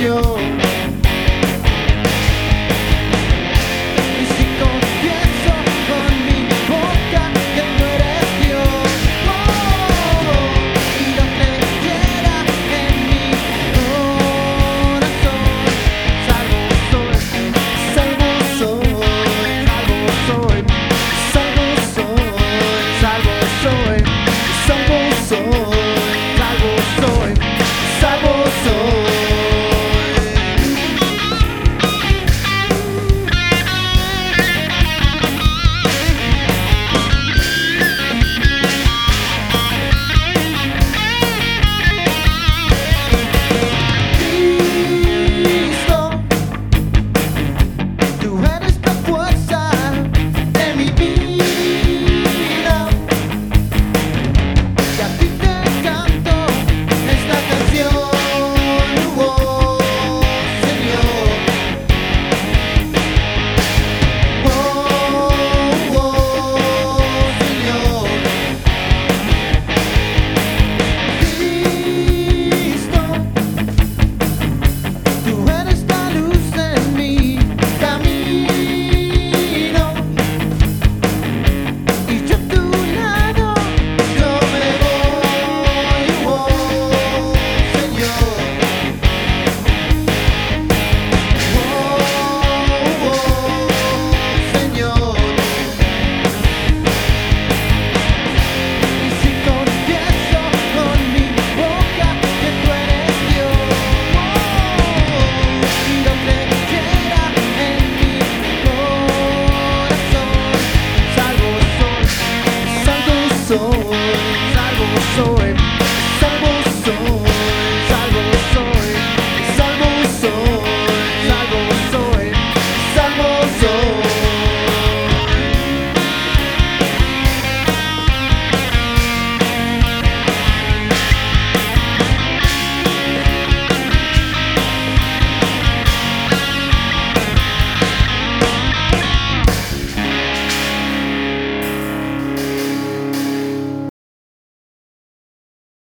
Senhor.